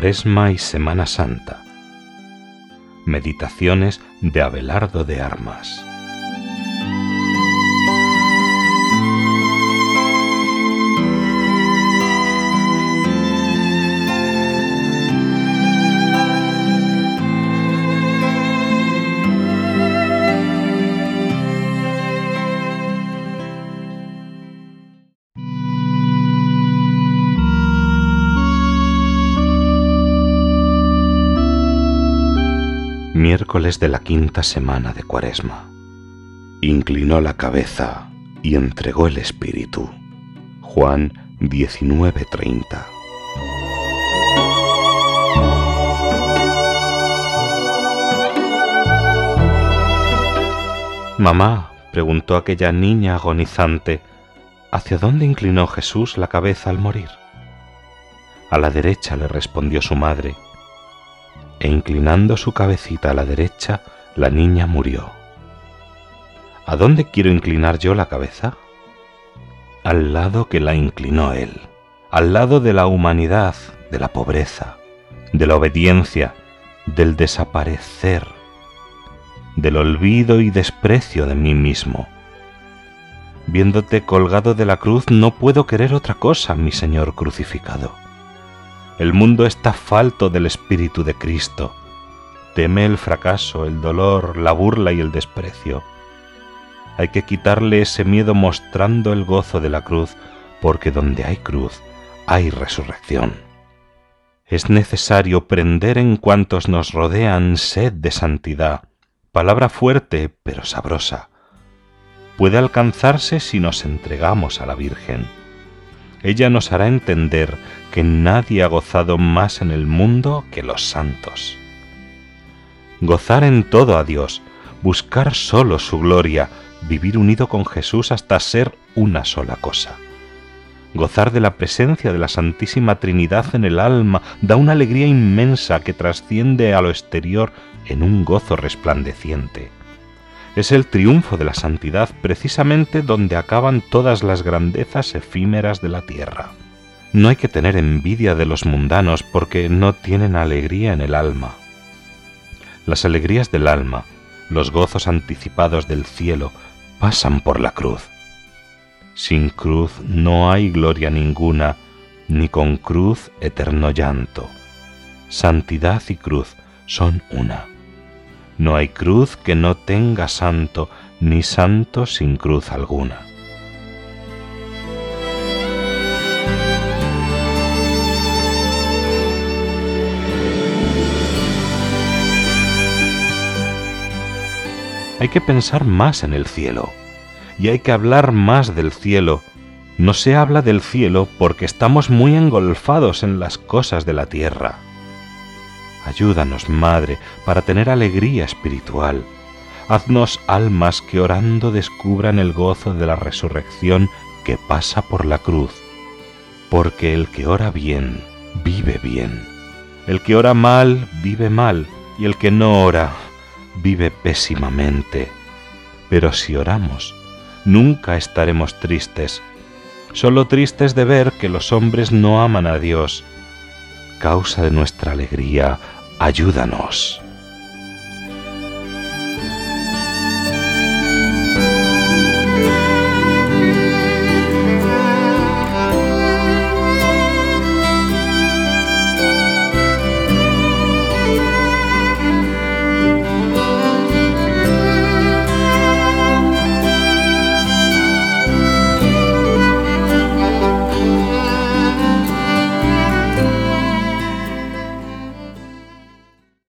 Cuaresma y Semana Santa. Meditaciones de Abelardo de Armas. De la quinta semana de Cuaresma. Inclinó la cabeza y entregó el Espíritu. Juan 19:30. Mamá, preguntó aquella niña agonizante, ¿hacia dónde inclinó Jesús la cabeza al morir? A la derecha le respondió su madre e inclinando su cabecita a la derecha, la niña murió. ¿A dónde quiero inclinar yo la cabeza? Al lado que la inclinó él, al lado de la humanidad, de la pobreza, de la obediencia, del desaparecer, del olvido y desprecio de mí mismo. Viéndote colgado de la cruz no puedo querer otra cosa, mi Señor crucificado. El mundo está falto del Espíritu de Cristo. Teme el fracaso, el dolor, la burla y el desprecio. Hay que quitarle ese miedo mostrando el gozo de la cruz, porque donde hay cruz hay resurrección. Es necesario prender en cuantos nos rodean sed de santidad, palabra fuerte pero sabrosa. Puede alcanzarse si nos entregamos a la Virgen ella nos hará entender que nadie ha gozado más en el mundo que los santos. Gozar en todo a Dios, buscar solo su gloria, vivir unido con Jesús hasta ser una sola cosa. Gozar de la presencia de la Santísima Trinidad en el alma da una alegría inmensa que trasciende a lo exterior en un gozo resplandeciente es el triunfo de la santidad precisamente donde acaban todas las grandezas efímeras de la tierra. No hay que tener envidia de los mundanos porque no tienen alegría en el alma. Las alegrías del alma, los gozos anticipados del cielo, pasan por la cruz. Sin cruz no hay gloria ninguna, ni con cruz eterno llanto. Santidad y cruz son una. No hay cruz que no tenga santo, ni santo sin cruz alguna. Hay que pensar más en el cielo y hay que hablar más del cielo. No se habla del cielo porque estamos muy engolfados en las cosas de la tierra. Ayúdanos, Madre, para tener alegría espiritual. Haznos almas que orando descubran el gozo de la resurrección que pasa por la cruz. Porque el que ora bien, vive bien. El que ora mal, vive mal. Y el que no ora, vive pésimamente. Pero si oramos, nunca estaremos tristes, solo tristes de ver que los hombres no aman a Dios causa de nuestra alegría, ayúdanos.